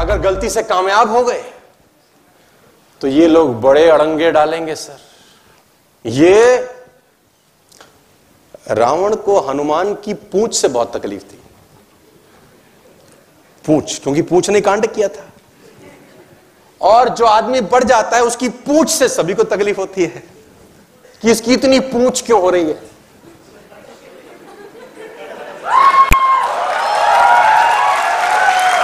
अगर गलती से कामयाब हो गए तो ये लोग बड़े अड़ंगे डालेंगे, सर। ये रावण को हनुमान की पूछ से बहुत तकलीफ़ थी। पूछ, क्योंकि पूछ ने कांड किया था। और जो आदमी बढ़ जाता है, उसकी पूंछ से सभी को तकलीफ़ होती है कि इसकी इतनी पूछ क्यों हो रही है?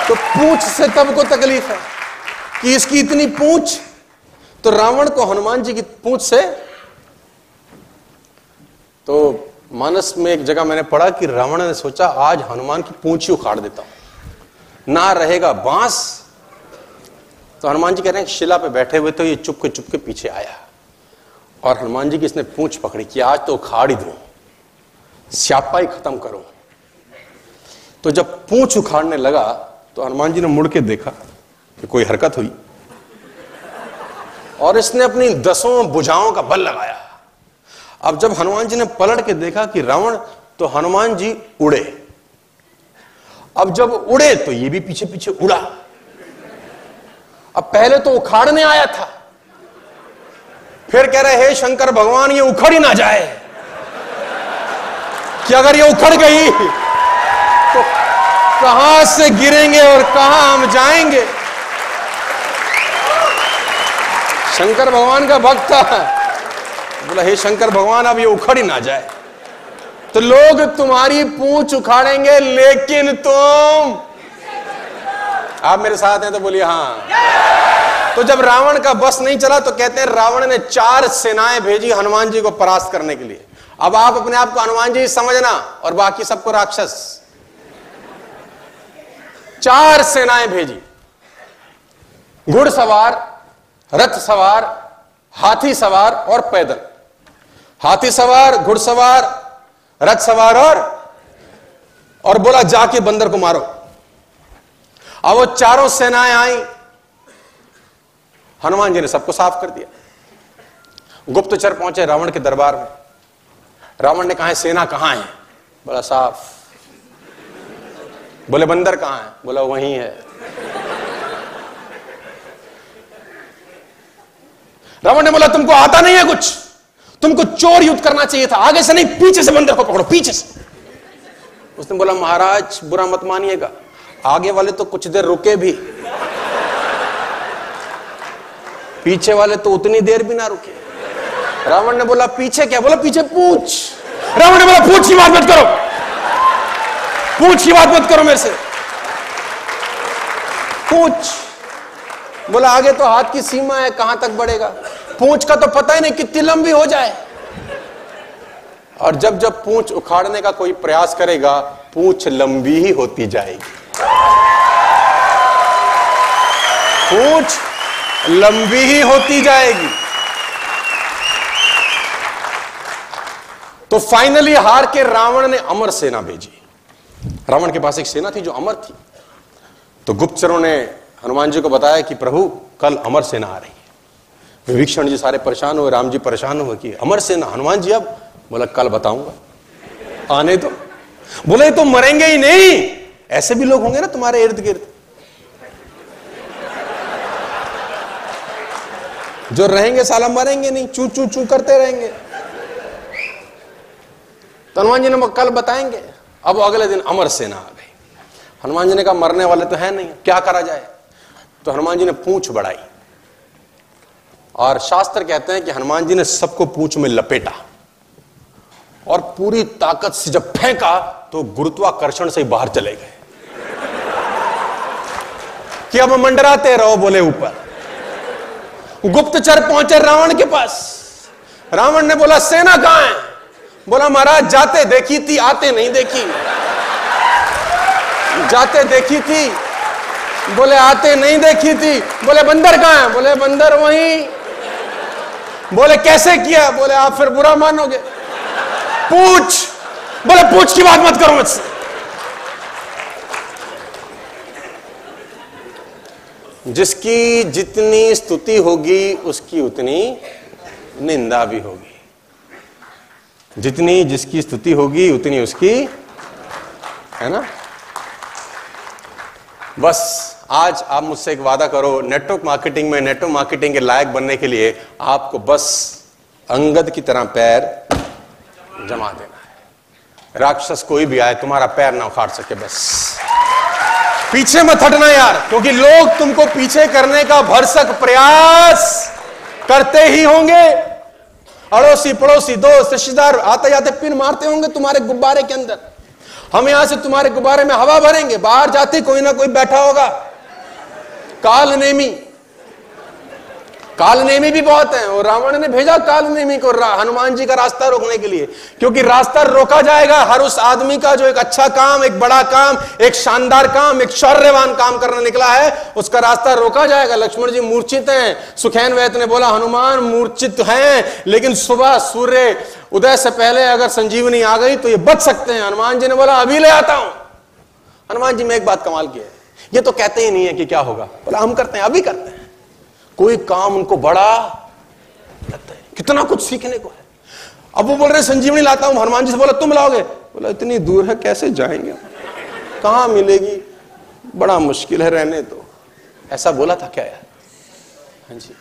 तो पूछ से तब को तकलीफ़ है कि इसकी इतनी पूछ तो रावण को हनुमान जी की पूछ से तो मानस में एक जगह मैंने पढ़ा कि रावण ने सोचा, आज हनुमान की पूंछ ही उखाड़ देता हूँ। ना रहेगा बाँस तो हनुमान जी कह रहे हैं शिला पे बैठे हुए तो ये चुप के चुप के पीछे आया। और हनुमान जी की इसने पूंछ पकड़ी कि आज तो उखाड़ ही दू ही खत्म करो। तो जब पूंछ उखाड़ने लगा तो हनुमान जी ने मुड़ के देखा कि कोई हरकत हुई। और इसने अपनी दसों बुझाओं का बल लगाया। अब जब हनुमान जी ने पलट के देखा कि रावण तो हनुमान जी उड़े। अब जब उड़े तो ये भी पीछे पीछे उड़ा। अब पहले तो उखाड़ने आया था। फिर कह रहे, हे शंकर भगवान, ये उखड़ ही ना जाए। कि अगर ये उखड़ गई तो कहाँ से गिरेंगे और कहाँ हम जाएँगे? शंकर भगवान का भक्त था। बोला, हे शंकर भगवान, अब ये उखड़ ही ना जाए। तो लोग तुम्हारी पूछ उखाड़ेंगे, लेकिन तुम आप मेरे साथ हैं तो बोलिए हाँ। तो जब रावण का बस नहीं चला तो कहते हैं रावण ने चार सेनाएँ भेजी हनुमान जी को परास्त करने के लिए। अब आप अपने आप को हनुमान जी समझना और बाकी सबको राक्षस। चार सेनाएँ भेजी। घुड़सवार रथ सवार, हाथी सवार और पैदल। हाथी सवार घुड़सवार रथ सवार और और बोला, जाके बंदर को मारो। अब वो चारों सेनाएँ आई। हनुमान जी ने सबको साफ़ कर दिया। गुप्तचर पहुँचे रावण के दरबार में। रावण ने कहा है सेना कहाँ है? बोला, साफ़। बोले, बंदर कहाँ है? बोला, वहीं है। रावण ने बोला, तुमको आता नहीं है कुछ? तुमको चोर युद्ध करना चाहिए था। आगे से नहीं, पीछे से बंदर को पकड़ो, पीछे से। उसने बोला, महाराज, बुरा मत मानिएगा। आगे वाले तो कुछ देर रुके भी। पीछे वाले तो उतनी देर भी ना रुके। रावण ने बोला, पीछे क्या? बोला, पीछे पूछ। रावण ने बोला, पूछ की बात मत करो। पूछ की बात मत करो मेरे से। पूछ। बोला, आगे तो हाथ की सीमा है, कहाँ तक बढ़ेगा? पूछ का तो पता ही नहीं कितनी लंबी हो जाए। और जब जब पूछ उखाड़ने का कोई प्रयास करेगा, पूछ लंबी ही होती जाएगी। पूंछ लंबी ही होती जाएगी। तो फाइनली हार के रावण ने अमर सेना भेजी। रावण के पास एक सेना थी जो अमर थी। तो गुप्तचरों ने हनुमान जी को बताया कि प्रभु, कल अमर सेना आ रही है। विभीषण जी सारे परेशान हुए, राम जी परेशान हुए कि अमर सेना, हनुमान जी अब? बोला, कल बताऊँगा। आने तो बोले तो मरेंगे ही नहीं। ऐसे भी लोग होंगे ना तुम्हारे इर्द गिर्द जो रहेंगे साला मरेंगे नहीं, चू चू चू करते रहेंगे। तो हनुमान जी ने कल बताएँगे, अब अगले दिन अमर सेना आ गई। हनुमान जी ने कहा, मरने वाले तो है नहीं, क्या करा जाए? तो हनुमान जी ने पूछ बढ़ाई। और शास्त्र कहते हैं कि हनुमान जी ने सबको पूछ में लपेटा। और पूरी ताकत से जब फेंका तो गुरुत्वाकर्षण से ही बाहर चले गए। कि अब मंडराते रहो बोले ऊपर। गुप्तचर पहुँचे रावण के पास। रावण ने बोला, सेना कहाँ है? बोला, महाराज, जाते देखी थी, आते नहीं देखी। जाते देखी थी। बोले, आते नहीं देखी थी। बोले, बंदर कहाँ है? बोले, बंदर वहीं। बोले, कैसे किया? बोले, आप फिर बुरा मानोगे। पूछ। बोले, पूछ की बात मत करो मुझसे। जिसकी जितनी स्तुति होगी, उसकी उतनी निंदा भी होगी। जितनी जिसकी स्तुति होगी, उतनी उसकी, है ना? बस, आज आप मुझसे एक वादा करो नेटवर्क मार्केटिंग में नेटवर्क मार्केटिंग के लायक बनने के लिए आपको बस अंगद की तरह पैर जमा देना है। राक्षस कोई भी आए, तुम्हारा पैर ना उखाड़ सके बस। पीछे मत हटना यार, क्योंकि लोग तुमको पीछे करने का भरसक प्रयास करते ही होंगे। अड़ोसी पड़ोसी, दोस्त, रिश्तेदार आते जाते पिन मारते होंगे तुम्हारे गुब्बारे के अंदर। हम यहाँ से तुम्हारे गुब्बारे में हवा भरेंगे, बाहर जाते कोई ना कोई बैठा होगा। काल नेमी। कालनेमी भी बहुत है, और रावण ने भेजा कालनेमी को हनुमान जी का रास्ता रोकने के लिए। क्योंकि रास्ता रोका जाएगा, हर उस आदमी का जो एक अच्छा काम, एक बड़ा काम, एक शानदार काम, एक शौर्यवान काम करने निकला है, उसका रास्ता रोका जाएगा। लक्ष्मण जी मूर्छित हैं। सुखैन वैत ने बोला, हनुमान मूर्छित हैं, लेकिन सुबह सूर्य उदय से पहले अगर संजीवनी आ गई तो ये बच सकते हैं। हनुमान जी ने बोला, अभी ले आता हूँ। हनुमान जी, में एक बात कमाल की है। ये तो कहते ही नहीं है कि क्या होगा। बोला, हम करते हैं, अभी करते कोई काम उनको बड़ा लगता है। कितना कुछ सीखने को है। अब वो बोल रहे, संजीवनी लाता हूँ, हनुमान जी से बोला, तुम लाओगे? बोला, इतनी दूर है, कैसे जाएँगे कहा मिलेगी? बड़ा मुश्किल है रहने तो। ऐसा बोला था क्या यार? हाँ जी।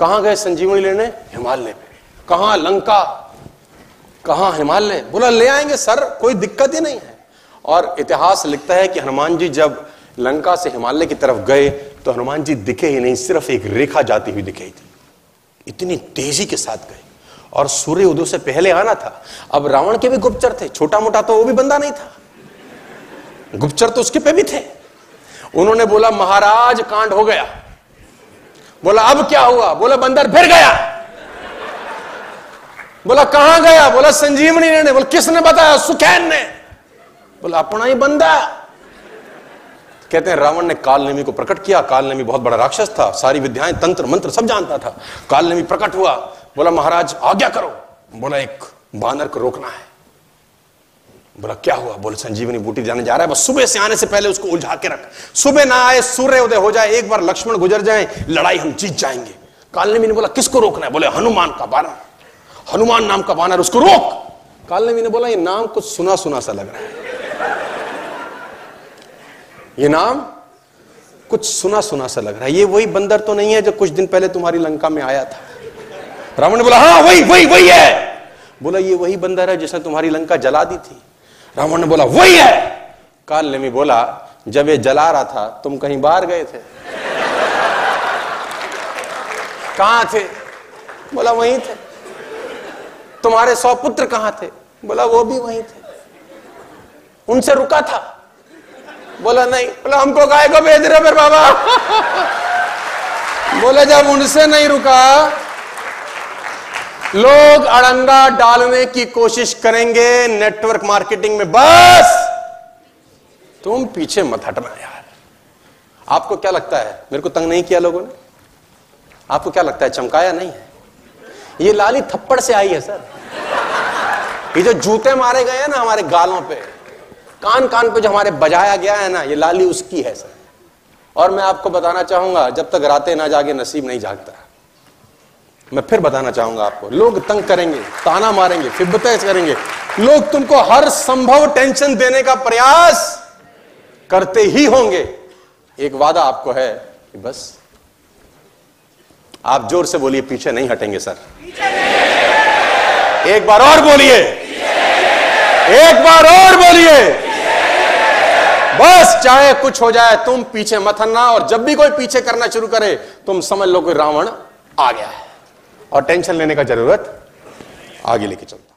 कहाँ गए संजीवनी लेने? हिमालय पे कहा लंका? कहा हिमालय? बोला, ले आएँगे सर, कोई दिक्कत ही नहीं है। और इतिहास लिखता है कि हनुमान जी जब लंका से हिमालय की तरफ़ गए तो हनुमान जी दिखे ही नहीं, सिर्फ़ एक रेखा जाती हुई दिखाई थी। इतनी तेज़ी के साथ गए। और सूर्य उदय से पहले आना था। अब रावण के भी गुप्तचर थे छोटा मोटा तो वो भी बंदा नहीं था। गुप्तचर तो उसके पे भी थे। उन्होंने बोला, महाराज, कांड हो गया। बोला, अब क्या हुआ? बोला, बंदर फिर गया। बोला, कहाँ गया? बोला, संजीवनी ने। बोला, किसने बताया? सुखैन ने। बोला, अपना ही बंदा कहते हैं रावण ने कालनेमी को प्रकट किया। कालनेमी बहुत बड़ा राक्षस था, सारी विद्याएँ, तंत्र, मंत्र सब जानता था। कालनेमी प्रकट हुआ। बोला, महाराज, आज्ञा करो। बोला, एक बानर को रोकना है। बोला, क्या हुआ? बोले, संजीवनी बूटी जाने जा रहा है। बस सुबह से आने से पहले उसको उलझा के रख। सुबह ना आए, सूर्य उदय हो जाए, एक बार लक्ष्मण गुजर जाए, लड़ाई हम जीत जाएँगे। कालनेमी ने बोला, किसको रोकना है? बोले, हनुमान का बानर। हनुमान नाम का बानर, उसको रोक। कालनेमी ने बोला, ये नाम कुछ सुना सुना सा लग रहा है। ये नाम कुछ सुना सुना सा लग रहा है। ये वही बंदर तो नहीं है जो कुछ दिन पहले तुम्हारी लंका में आया था। रावण ने बोला हाँ वही वही वही है। बोला, ये वही बंदर है जिसने तुम्हारी लंका जला दी थी। रावण ने बोला, वही है। काल ने भी बोला, जब ये जला रहा था, तुम कहीं बाहर गए थे। कहाँ थे? बोला, वहीं थे। तुम्हारे सौ पुत्र कहाँ थे? बोला, वो भी वहीं थे। उनसे रुका था। बोला, नहीं, बोला, हमको गाय को भेज रहे फिर बाबा। बोले, जब उनसे नहीं रुका, लोग अड़ंगा डालने की कोशिश करेंगे नेटवर्क मार्केटिंग में बस। तुम पीछे मत हटना यार। आपको क्या लगता है, मेरे को तंग नहीं किया लोगों ने? आपको क्या लगता है, चमकाया नहीं है? ये लाली थप्पड़ से आई है, सर। ये जो जूते मारे गए हैं ना हमारे गालों पे कान कान पे जो हमारे बजाया गया है ना, ये लाली उसकी है, सर। और मैं आपको बताना चाहूँगा, जब तक रातें ना जागे, नसीब नहीं जागता। मैं फिर बताना चाहूँगा आपको, लोग तंग करेंगे, ताना मारेंगे फिबते करेंगे। लोग तुमको हर संभव टेंशन देने का प्रयास करते ही होंगे। एक वादा आपको है कि बस, आप ज़ोर से बोलिए, पीछे नहीं हटेंगे, सर। एक बार और बोलिए। एक बार और बोलिए। बस, चाहे कुछ हो जाए, तुम पीछे मत हनना और जब भी कोई पीछे करना शुरू करे, तुम समझ लो कि रावण आ गया है। और टेंशन लेने का ज़रूरत आगे लेके चलते